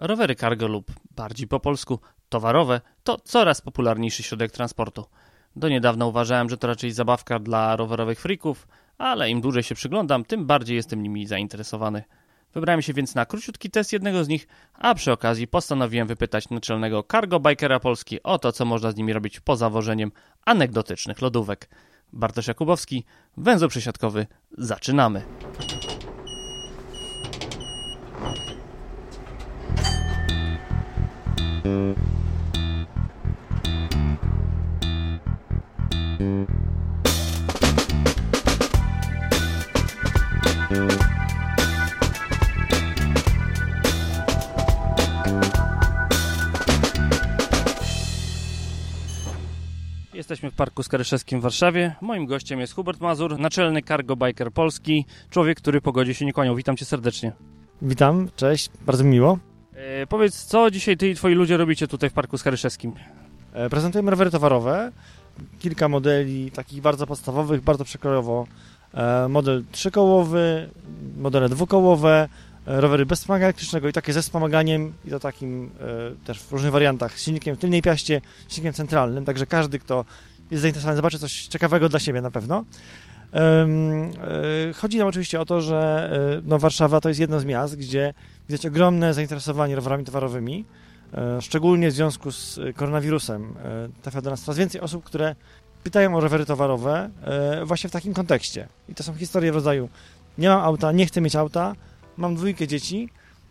Rowery cargo lub bardziej po polsku towarowe to coraz popularniejszy środek transportu. Do niedawna uważałem, że to raczej zabawka dla rowerowych frików, ale im dłużej się przyglądam, tym bardziej jestem nimi zainteresowany. Wybrałem się więc na króciutki test jednego z nich, a przy okazji postanowiłem wypytać naczelnego cargo bikera Polski o to, co można z nimi robić poza wożeniem anegdotycznych lodówek. Bartosz Jakubowski, węzeł przesiadkowy, zaczynamy. Jesteśmy w Parku Skaryszewskim w Warszawie. Moim gościem jest Hubert Mazur, naczelny cargo biker Polski, człowiek, który pogodzie się nie. Witam cię serdecznie. Witam, cześć, bardzo mi miło. E, powiedz, co dzisiaj ty i twoi ludzie robicie tutaj w Parku Skaryszewskim? E, prezentujemy rowery towarowe, kilka modeli takich bardzo podstawowych, bardzo przekrojowo. E, model trzykołowy, modele dwukołowe, rowery bez wspomagania elektrycznego i takie ze wspomaganiem i to takim też w różnych wariantach, z silnikiem w tylnej piaście, silnikiem centralnym, także każdy, kto jest zainteresowany, zobaczy coś ciekawego dla siebie na pewno. E, Chodzi nam oczywiście o to, że e, no, Warszawa to jest jedno z miast, gdzie widać ogromne zainteresowanie rowerami towarowymi, e, szczególnie w związku z koronawirusem. Trafia do nas coraz więcej osób, które pytają o rowery towarowe właśnie w takim kontekście. I to są historie w rodzaju nie mam auta, nie chcę mieć auta, mam dwójkę dzieci.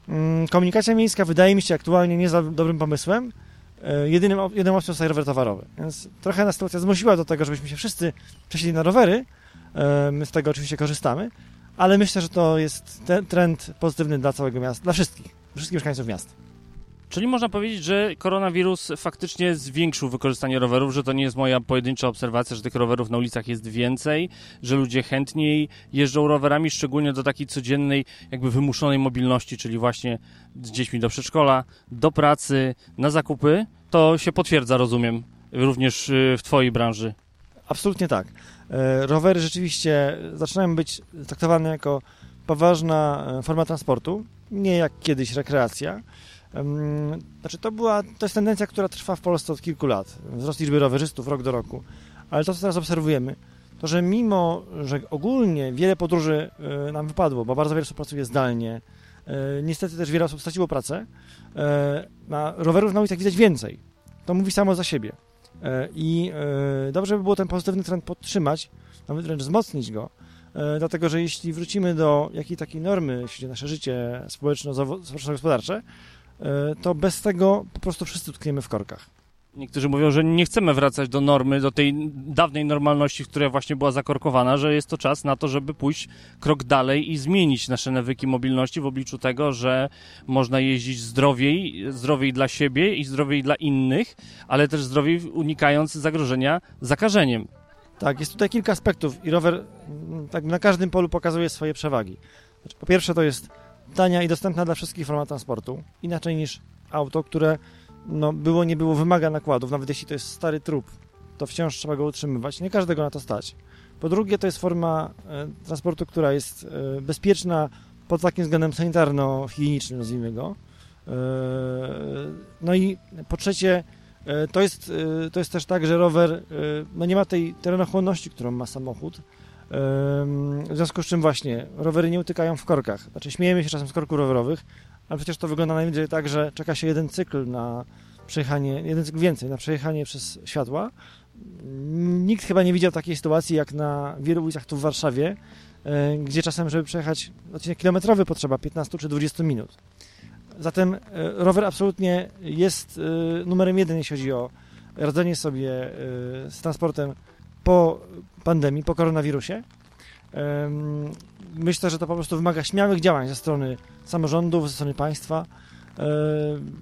Mm, Komunikacja miejska wydaje mi się aktualnie nie za dobrym pomysłem. Jedynym, jedyną opcją jest rower towarowy. Więc trochę nas sytuacja zmusiła do tego, żebyśmy się wszyscy przesiedli na rowery. E, My z tego oczywiście korzystamy, ale myślę, że to jest ten trend pozytywny dla całego miasta, dla wszystkich, wszystkich mieszkańców miasta. Czyli można powiedzieć, że koronawirus faktycznie zwiększył wykorzystanie rowerów, że to nie jest moja pojedyncza obserwacja, że tych rowerów na ulicach jest więcej, że ludzie chętniej jeżdżą rowerami, szczególnie do takiej codziennej, jakby wymuszonej mobilności, czyli właśnie z dziećmi do przedszkola, do pracy, na zakupy. To się potwierdza, rozumiem, również y, w Twojej branży. Absolutnie tak. E, Rowery rzeczywiście zaczynają być traktowane jako poważna e, forma transportu, nie jak kiedyś rekreacja. Znaczy to była, to jest tendencja, która trwa w Polsce od kilku lat. Wzrost liczby rowerzystów rok do roku. Ale to, co teraz obserwujemy, to że mimo, że ogólnie wiele podróży e, nam wypadło, bo bardzo wiele osób pracuje zdalnie, niestety też wiele osób straciło pracę, na rowerów na ulicach widać więcej. To mówi samo za siebie. E, I e, dobrze by było ten pozytywny trend podtrzymać, nawet wręcz wzmocnić go, e, dlatego że jeśli wrócimy do jakiej takiej normy, jeśli nasze życie społeczno-gospodarcze, to bez tego po prostu wszyscy tkniemy w korkach. Niektórzy mówią, że nie chcemy wracać do normy, do tej dawnej normalności, która właśnie była zakorkowana, że jest to czas na to, żeby pójść krok dalej i zmienić nasze nawyki mobilności w obliczu tego, że można jeździć zdrowiej, zdrowiej dla siebie i zdrowiej dla innych, ale też zdrowiej unikając zagrożenia zakażeniem. Tak, jest tutaj kilka aspektów i rower mm, tak na każdym polu pokazuje swoje przewagi. Znaczy, po pierwsze to jest tania i dostępna dla wszystkich forma transportu, inaczej niż auto, które no, było, nie było, wymaga nakładów, nawet jeśli to jest stary trup, to wciąż trzeba go utrzymywać, nie każdego na to stać. Po drugie to jest forma e, transportu, która jest e, bezpieczna pod takim względem sanitarno-higienicznym, nazwijmy go. E, no i po trzecie To jest, to jest też tak, że rower no nie ma tej terenochłonności, którą ma samochód. W związku z czym właśnie rowery nie utykają w korkach. Znaczy śmiejemy się czasem z korków rowerowych, ale przecież to wygląda najwyżej tak, że czeka się jeden cykl na przejechanie, jeden cykl więcej na przejechanie przez światła. Nikt chyba nie widział takiej sytuacji jak na wielu ulicach tu w Warszawie, e, gdzie czasem, żeby przejechać odcinek kilometrowy potrzeba 15 czy 20 minut. Zatem e, rower absolutnie jest e, numerem jeden, jeśli chodzi o radzenie sobie z transportem po pandemii, po koronawirusie. Myślę, że to po prostu wymaga śmiałych działań ze strony samorządów, ze strony państwa. E,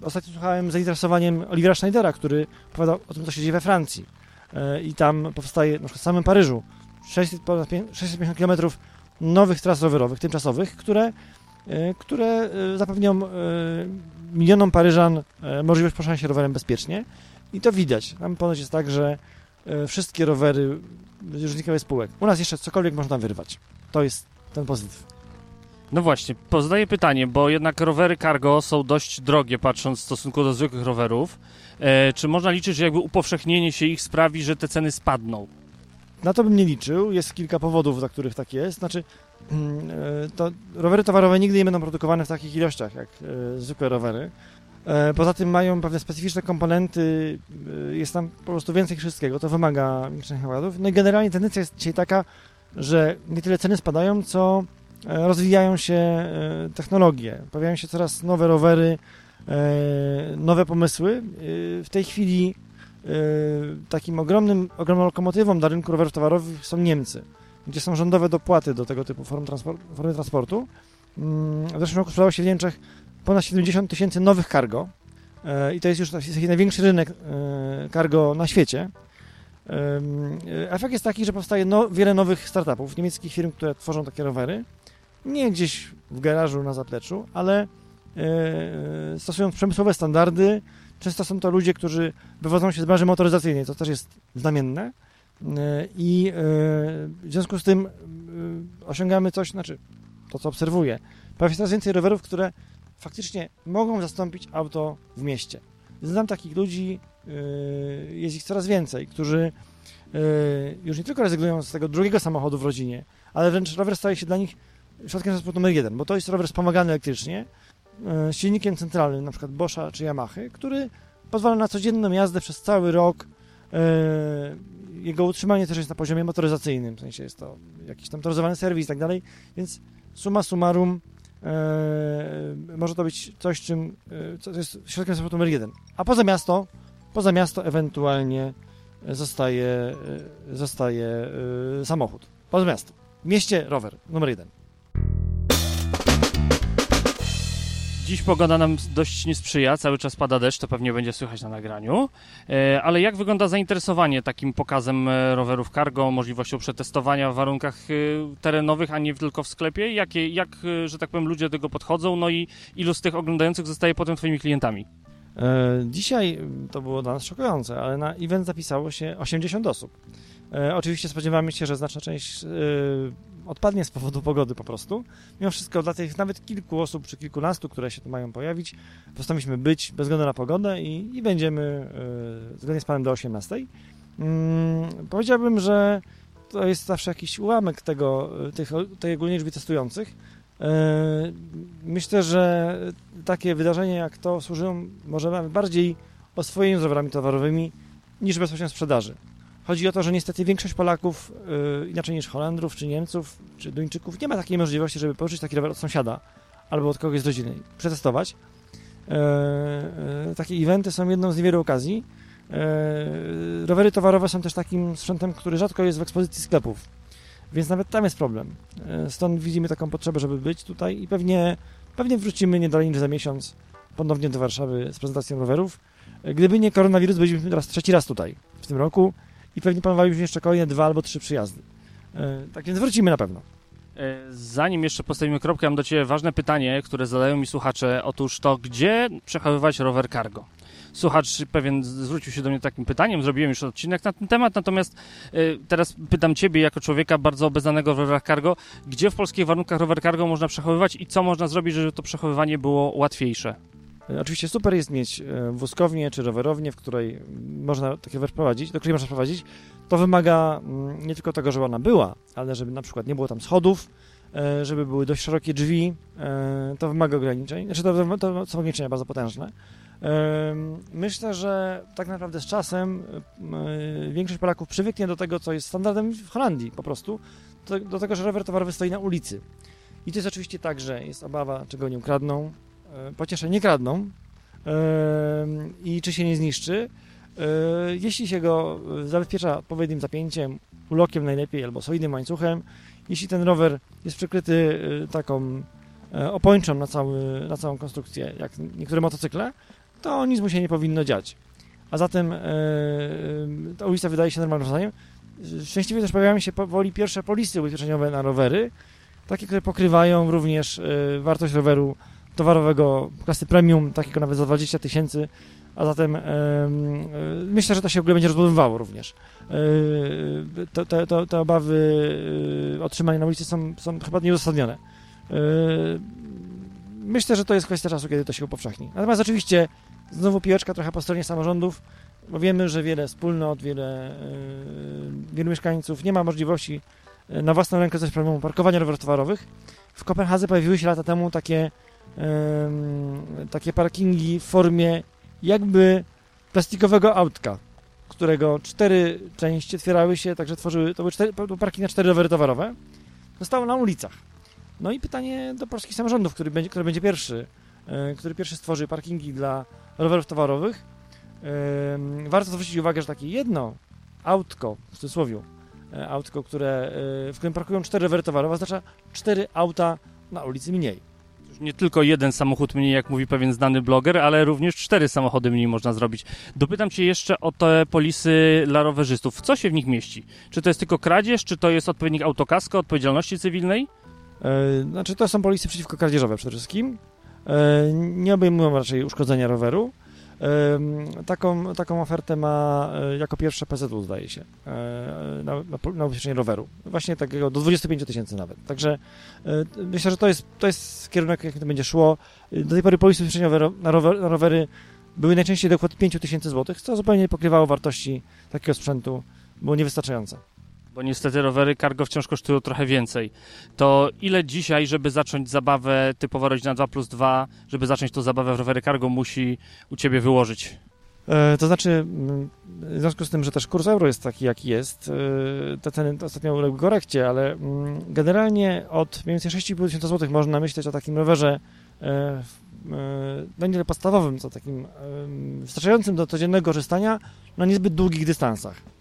Ostatnio słuchałem z zainteresowaniem Olivera Schneidera, który opowiadał o tym, co się dzieje we Francji. E, I tam powstaje, na przykład w samym Paryżu, 600, ponad pię- 650 km nowych tras rowerowych, tymczasowych, które e, które zapewnią milionom Paryżan możliwość poruszania się rowerem bezpiecznie. I to widać. Tam ponoć jest tak, że wszystkie rowery różnikowych spółek. U nas jeszcze cokolwiek można wyrwać. To jest ten pozytyw. No właśnie, pozadaję pytanie, bo jednak rowery cargo są dość drogie, patrząc w stosunku do zwykłych rowerów. E, czy można liczyć, że jakby upowszechnienie się ich sprawi, że te ceny spadną? Na to bym nie liczył. Jest kilka powodów, dla których tak jest. Znaczy, mm, e, to rowery towarowe nigdy nie będą produkowane w takich ilościach jak e, zwykłe rowery. E, Poza tym mają pewne specyficzne komponenty, jest tam po prostu więcej wszystkiego, to wymaga większych nakładów. No i generalnie tendencja jest dzisiaj taka, że nie tyle ceny spadają, co e, rozwijają się e, technologie. Pojawiają się coraz nowe rowery, e, nowe pomysły. W tej chwili takim ogromnym, ogromną lokomotywą dla rynku rowerów towarowych są Niemcy, gdzie są rządowe dopłaty do tego typu form formy transportu. Mm, W zeszłym roku sprzedało się w Niemczech ponad 70 tysięcy nowych cargo i to jest już największy rynek cargo na świecie. E, Efekt jest taki, że powstaje no, wiele nowych startupów, niemieckich firm, które tworzą takie rowery. Nie gdzieś w garażu na zapleczu, ale e, stosują przemysłowe standardy. Często są to ludzie, którzy wywodzą się z branży motoryzacyjnej, co też jest znamienne. E, I e, w związku z tym e, osiągamy coś, znaczy to, co obserwuję. Pojawia się coraz więcej rowerów, które faktycznie mogą zastąpić auto w mieście. Znam takich ludzi, jest ich coraz więcej, którzy yy, już nie tylko rezygnują z tego drugiego samochodu w rodzinie, ale wręcz rower staje się dla nich środkiem transportu numer jeden, bo to jest rower wspomagany elektrycznie, yy, z silnikiem centralnym, na przykład Boscha czy Yamahy, który pozwala na codzienną jazdę przez cały rok. Jego utrzymanie też jest na poziomie motoryzacyjnym, w sensie jest to jakiś tam toryzowany serwis i tak dalej, więc summa summarum może to być coś, czym co jest środkiem transportu numer jeden. A poza miasto, poza miasto ewentualnie zostaje, zostaje e, samochód. Poza miasto. W mieście rower numer jeden. Dziś pogoda nam dość nie sprzyja, cały czas pada deszcz, to pewnie będzie słychać na nagraniu. E, Ale jak wygląda zainteresowanie takim pokazem e, rowerów cargo, możliwością przetestowania w warunkach e, terenowych, a nie tylko w sklepie? Jakie, jak, że tak powiem, ludzie do tego podchodzą? No i ilu z tych oglądających zostaje potem twoimi klientami? E, Dzisiaj m, to było dla nas szokujące, ale na event zapisało się 80 osób. E, Oczywiście spodziewamy się, że znaczna część e, odpadnie z powodu pogody po prostu. Mimo wszystko dla tych nawet kilku osób, czy kilkunastu, które się tu mają pojawić, postanowiliśmy być bez względu na pogodę i, i będziemy zgodnie z planem do 18. Mm, powiedziałbym, że to jest zawsze jakiś ułamek tego, tych, tej ogólnej liczby testujących. E, Myślę, że takie wydarzenia jak to służą może bardziej oswojeniu z rowerami towarowymi niż bezpośrednio sprzedaży. Chodzi o to, że niestety większość Polaków, yy, inaczej niż Holendrów, czy Niemców, czy Duńczyków, nie ma takiej możliwości, żeby pożyczyć taki rower od sąsiada albo od kogoś z rodziny, przetestować. Yy, takie eventy są jedną z niewielu okazji. Rowery towarowe są też takim sprzętem, który rzadko jest w ekspozycji sklepów, więc nawet tam jest problem. Yy, stąd widzimy taką potrzebę, żeby być tutaj i pewnie, pewnie wrócimy nie dalej niż za miesiąc ponownie do Warszawy z prezentacją rowerów. Yy, Gdyby nie koronawirus, bylibyśmy teraz trzeci raz tutaj w tym roku i pewnie planowalibyśmy jeszcze kolejne dwa albo trzy przyjazdy. Yy, Tak więc wrócimy na pewno. E, Zanim jeszcze postawimy kropkę, mam do Ciebie ważne pytanie, które zadają mi słuchacze. Otóż to, gdzie przechowywać rower cargo? Słuchacz pewien zwrócił się do mnie takim pytaniem, zrobiłem już odcinek na ten temat, natomiast e, teraz pytam Ciebie, jako człowieka bardzo obeznanego w rowerach cargo, gdzie w polskich warunkach rower cargo można przechowywać i co można zrobić, żeby to przechowywanie było łatwiejsze? E, Oczywiście super jest mieć e, wózkownię czy rowerownię, w której można takie rower prowadzić, do której można prowadzić. To wymaga mm, nie tylko tego, żeby ona była, ale żeby na przykład nie było tam schodów, żeby były dość szerokie drzwi. To wymaga ograniczeń. Znaczy to, to są ograniczenia bardzo potężne. Myślę, że tak naprawdę z czasem e, większość Polaków przywyknie do tego, co jest standardem w Holandii po prostu, do, tego, że rower towarowy stoi na ulicy. I to jest oczywiście tak, że jest obawa, czego nie ukradną, E, pocieszę nie kradną i czy się nie zniszczy. E, Jeśli się go zabezpiecza odpowiednim zapięciem, ulokiem najlepiej albo solidnym łańcuchem, jeśli ten rower jest przykryty taką opończą na, cały, na całą konstrukcję, jak niektóre motocykle, to nic mu się nie powinno dziać. A zatem e, ta ulica wydaje się normalnym rozwiązaniem. Szczęśliwie też pojawiają się powoli pierwsze polisy ubezpieczeniowe na rowery, takie, które pokrywają również e, wartość roweru towarowego klasy premium, takiego nawet za 20 tysięcy, a zatem em, e, myślę, że to się w ogóle będzie rozbudowywało również. Te, te obawy otrzymania na ulicy są, są chyba nieuzasadnione. Myślę, że to jest kwestia czasu, kiedy to się upowszechni. Natomiast oczywiście znowu piłeczka trochę po stronie samorządów, bo wiemy, że wiele wspólnot, wiele, wielu mieszkańców nie ma możliwości na własną rękę coś problemu parkowania rowerów towarowych. W Kopenhadze pojawiły się lata temu takie, takie parkingi w formie jakby plastikowego autka, którego cztery części otwierały się, także tworzyły, to były cztery, parki na cztery rowery towarowe. Zostało na ulicach. No i pytanie do polskich samorządów, który będzie, który będzie pierwszy, e, który pierwszy stworzy parkingi dla rowerów towarowych. Warto zwrócić uwagę, że takie jedno autko, w cudzysłowie, e, autko, które, e, w którym parkują cztery rowery towarowe, oznacza cztery auta na ulicy mniej nie tylko jeden samochód mniej, jak mówi pewien znany bloger, ale również cztery samochody mniej można zrobić. Dopytam Cię jeszcze o te polisy dla rowerzystów. Co się w nich mieści? Czy to jest tylko kradzież, czy to jest odpowiednik autokasko, odpowiedzialności cywilnej? E, znaczy, to są polisy przeciwko kradzieżowe przede wszystkim. E, nie obejmują raczej uszkodzenia roweru. Taką, taką ofertę ma e, jako pierwsze PZU, zdaje się, e, na, na, na ubezpieczenie roweru. Właśnie takiego do 25 tysięcy nawet. Także e, myślę, że to jest, to jest kierunek, jak to będzie szło. Do tej pory polisy ubezpieczeniowe na, rower, na rowery były najczęściej do kwoty 5 tysięcy złotych, co zupełnie nie pokrywało wartości takiego sprzętu, było niewystarczające bo niestety rowery cargo wciąż kosztują trochę więcej. To ile dzisiaj, żeby zacząć zabawę typowo rodzina 2 plus 2, żeby zacząć tą zabawę w rowery cargo musi u Ciebie wyłożyć? E, to znaczy, mm, w związku z tym, że też kurs euro jest taki, jaki jest, e, te ceny ostatnio uległy korekcie, ale mm, generalnie od mniej więcej 6,5 tysiąca złotych można myśleć o takim rowerze e, no podstawowym, co takim wystarczającym do codziennego korzystania na niezbyt długich dystansach.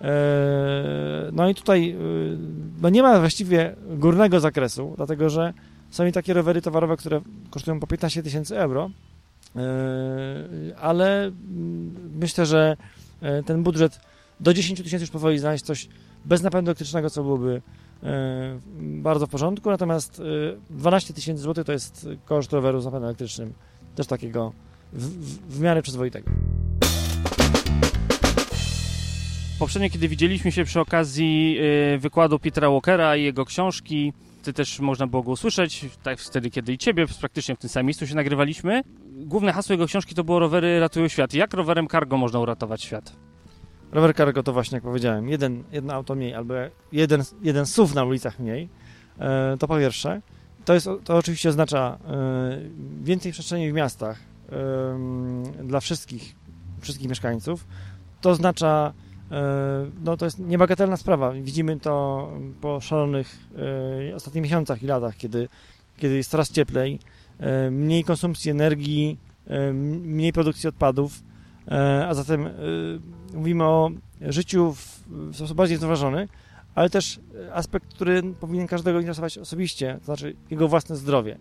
Eee, no i tutaj y, no nie ma właściwie górnego zakresu, dlatego że są i takie rowery towarowe, które kosztują po 15 tysięcy euro, eee, ale mm, myślę, że e, ten budżet do 10 tysięcy już powoli znaleźć coś bez napędu elektrycznego, co byłoby e, bardzo w porządku, natomiast 12 e, tysięcy złotych to jest koszt roweru z napędem elektrycznym, też takiego w, w, w miarę przyzwoitego. Poprzednio, kiedy widzieliśmy się przy okazji y, wykładu Petera Walkera i jego książki, ty też można było go usłyszeć, tak wtedy, kiedy i ciebie, praktycznie w tym samym miejscu się nagrywaliśmy. Główne hasło jego książki to było rowery ratują świat. Jak rowerem cargo można uratować świat? Rower cargo to właśnie, jak powiedziałem, jeden, jedno auto mniej albo jeden, jeden SUV na ulicach mniej, e, to po pierwsze. To, jest, to oczywiście oznacza e, więcej przestrzeni w miastach e, dla wszystkich, wszystkich mieszkańców. To oznacza E, no to jest niebagatelna sprawa. Widzimy to po szalonych e, ostatnich miesiącach i latach, kiedy, kiedy jest coraz cieplej, e, mniej konsumpcji energii, mniej produkcji odpadów, a zatem mówimy o życiu w, w sposób bardziej zrównoważony, ale też aspekt, który powinien każdego interesować osobiście, to znaczy jego własne zdrowie.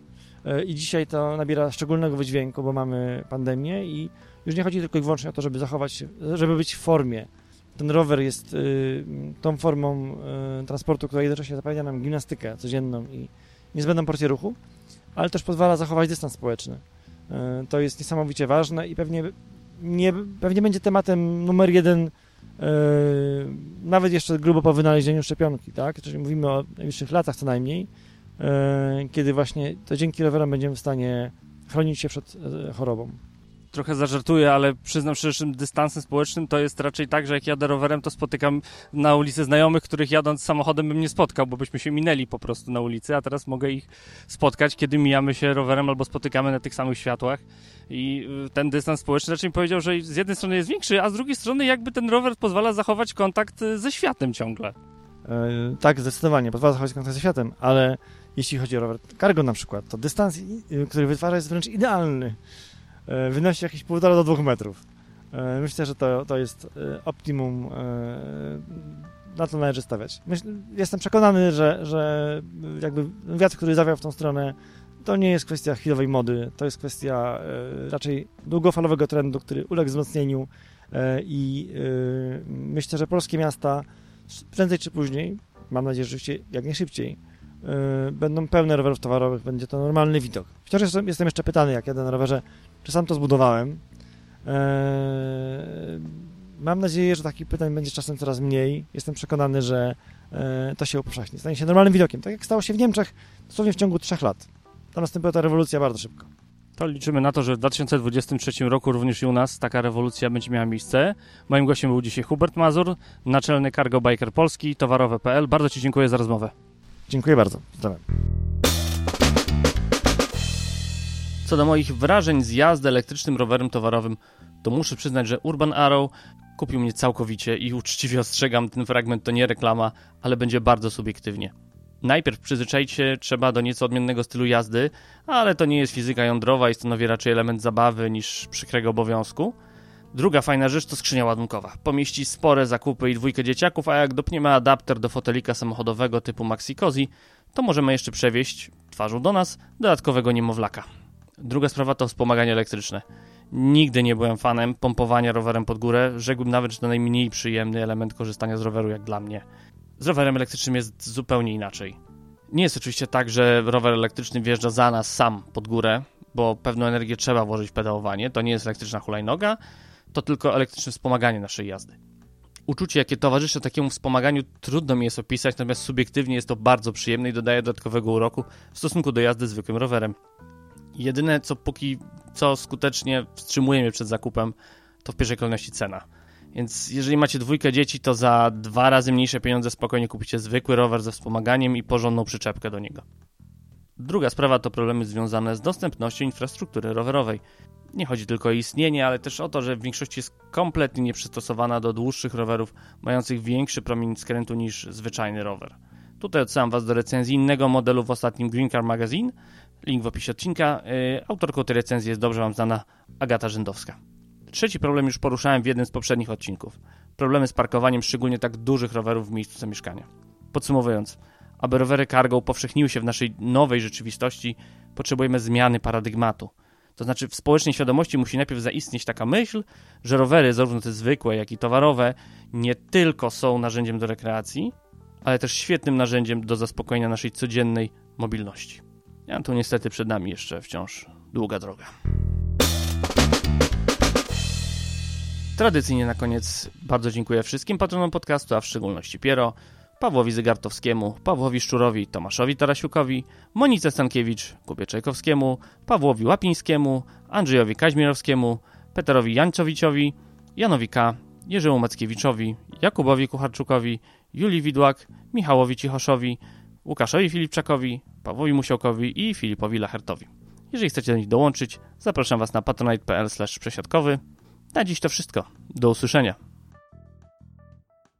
I dzisiaj to nabiera szczególnego wydźwięku, bo mamy pandemię i już nie chodzi tylko i wyłącznie o to, żeby zachować żeby być w formie, ten rower jest y, tą formą y, transportu, która jednocześnie zapewnia nam gimnastykę codzienną i niezbędną porcję ruchu, ale też pozwala zachować dystans społeczny. Y, to jest niesamowicie ważne i pewnie, nie, pewnie będzie tematem numer jeden y, nawet jeszcze grubo po wynalezieniu szczepionki, tak? Czyli mówimy o najbliższych latach co najmniej, y, kiedy właśnie to dzięki rowerom będziemy w stanie chronić się przed y, chorobą trochę zażartuję, ale przyznam szczerze, że dystansem społecznym to jest raczej tak, że jak jadę rowerem, to spotykam na ulicy znajomych, których jadąc samochodem bym nie spotkał, bo byśmy się minęli po prostu na ulicy, a teraz mogę ich spotkać, kiedy mijamy się rowerem albo spotykamy na tych samych światłach. I y, ten dystans społeczny raczej powiedział, że z jednej strony jest większy, a z drugiej strony jakby ten rower pozwala zachować kontakt y, ze światem ciągle. Yy, tak, zdecydowanie, pozwala zachować kontakt ze światem, ale jeśli chodzi o rower cargo na przykład, to dystans, który wytwarza jest wręcz idealny. E, wynosi jakieś półtora do dwóch metrów. E, myślę, że to, to jest e, optimum, na to należy stawiać. Jestem przekonany, że, że jakby wiatr, który zawiał w tą stronę, to nie jest kwestia chwilowej mody, to jest kwestia raczej długofalowego trendu, który uległ wzmocnieniu i myślę, że polskie miasta prędzej czy później, mam nadzieję, że rzeczywiście jak najszybciej, będą pełne rowerów towarowych, będzie to normalny widok. Wciąż jestem jeszcze pytany, jak jadę na rowerze, czy sam to zbudowałem. Eee, mam nadzieję, że takich pytań będzie czasem coraz mniej. Jestem przekonany, że e, to się upowszechni. Stanie się normalnym widokiem. Tak jak stało się w Niemczech dosłownie w ciągu trzech lat. Tam nastąpiła ta rewolucja bardzo szybko. To liczymy na to, że w 2023 roku również i u nas taka rewolucja będzie miała miejsce. Moim gościem był dzisiaj Hubert Mazur, naczelny cargo biker Polski, towarowe.pl. Bardzo Ci dziękuję za rozmowę. Dziękuję bardzo. Pozdrawiam. Co do moich wrażeń z jazdy elektrycznym rowerem towarowym, to muszę przyznać, że Urban Arrow kupił mnie całkowicie i uczciwie ostrzegam, ten fragment to nie reklama, ale będzie bardzo subiektywnie. Najpierw przyzwyczaić się trzeba do nieco odmiennego stylu jazdy, ale to nie jest fizyka jądrowa i stanowi raczej element zabawy niż przykrego obowiązku. Druga fajna rzecz to skrzynia ładunkowa. Pomieści spore zakupy i dwójkę dzieciaków, a jak dopniemy adapter do fotelika samochodowego typu Maxi Cozy, to możemy jeszcze przewieźć twarzą do nas dodatkowego niemowlaka. Druga sprawa to wspomaganie elektryczne. Nigdy nie byłem fanem pompowania rowerem pod górę. Rzekłbym nawet, że to najmniej przyjemny element korzystania z roweru jak dla mnie. Z rowerem elektrycznym jest zupełnie inaczej. Nie jest oczywiście tak, że rower elektryczny wjeżdża za nas sam pod górę, bo pewną energię trzeba włożyć w pedałowanie. To nie jest elektryczna hulajnoga, to tylko elektryczne wspomaganie naszej jazdy. Uczucie, jakie towarzyszy takiemu wspomaganiu, trudno mi jest opisać, natomiast subiektywnie jest to bardzo przyjemne i dodaje dodatkowego uroku w stosunku do jazdy zwykłym rowerem. Jedyne, co póki co skutecznie wstrzymuje mnie przed zakupem, to w pierwszej kolejności cena. Więc jeżeli macie dwójkę dzieci, to za dwa razy mniejsze pieniądze spokojnie kupicie zwykły rower ze wspomaganiem i porządną przyczepkę do niego. Druga sprawa to problemy związane z dostępnością infrastruktury rowerowej. Nie chodzi tylko o istnienie, ale też o to, że w większości jest kompletnie nieprzystosowana do dłuższych rowerów mających większy promień skrętu niż zwyczajny rower. Tutaj odsyłam Was do recenzji innego modelu w ostatnim Green Car Magazine. Link w opisie odcinka. Yy, autorką tej recenzji jest dobrze Wam znana Agata Rzędowska. Trzeci problem już poruszałem w jednym z poprzednich odcinków. Problemy z parkowaniem szczególnie tak dużych rowerów w miejscu zamieszkania. Podsumowując, aby rowery cargo upowszechniły się w naszej nowej rzeczywistości, potrzebujemy zmiany paradygmatu. To znaczy w społecznej świadomości musi najpierw zaistnieć taka myśl, że rowery, zarówno te zwykłe, jak i towarowe, nie tylko są narzędziem do rekreacji, ale też świetnym narzędziem do zaspokojenia naszej codziennej mobilności. Ja tu niestety przed nami jeszcze wciąż długa droga. Tradycyjnie na koniec bardzo dziękuję wszystkim patronom podcastu, a w szczególności Piero, Pawłowi Zygartowskiemu, Pawłowi Szczurowi, Tomaszowi Tarasiukowi, Monice Stankiewicz, Kubie Czajkowskiemu, Pawłowi Łapińskiemu, Andrzejowi Kaźmirowskiemu, Peterowi Jańcowiciowi, Janowi K., Jerzemu Mackiewiczowi, Jakubowi Kucharczukowi, Julii Widłak, Michałowi Cichoszowi, Łukaszowi Filipczakowi, Pawłowi Musiałkowi i Filipowi Lachertowi. Jeżeli chcecie do nich dołączyć, zapraszam Was na patronite.pl przesiadkowy. Na dziś to wszystko. Do usłyszenia.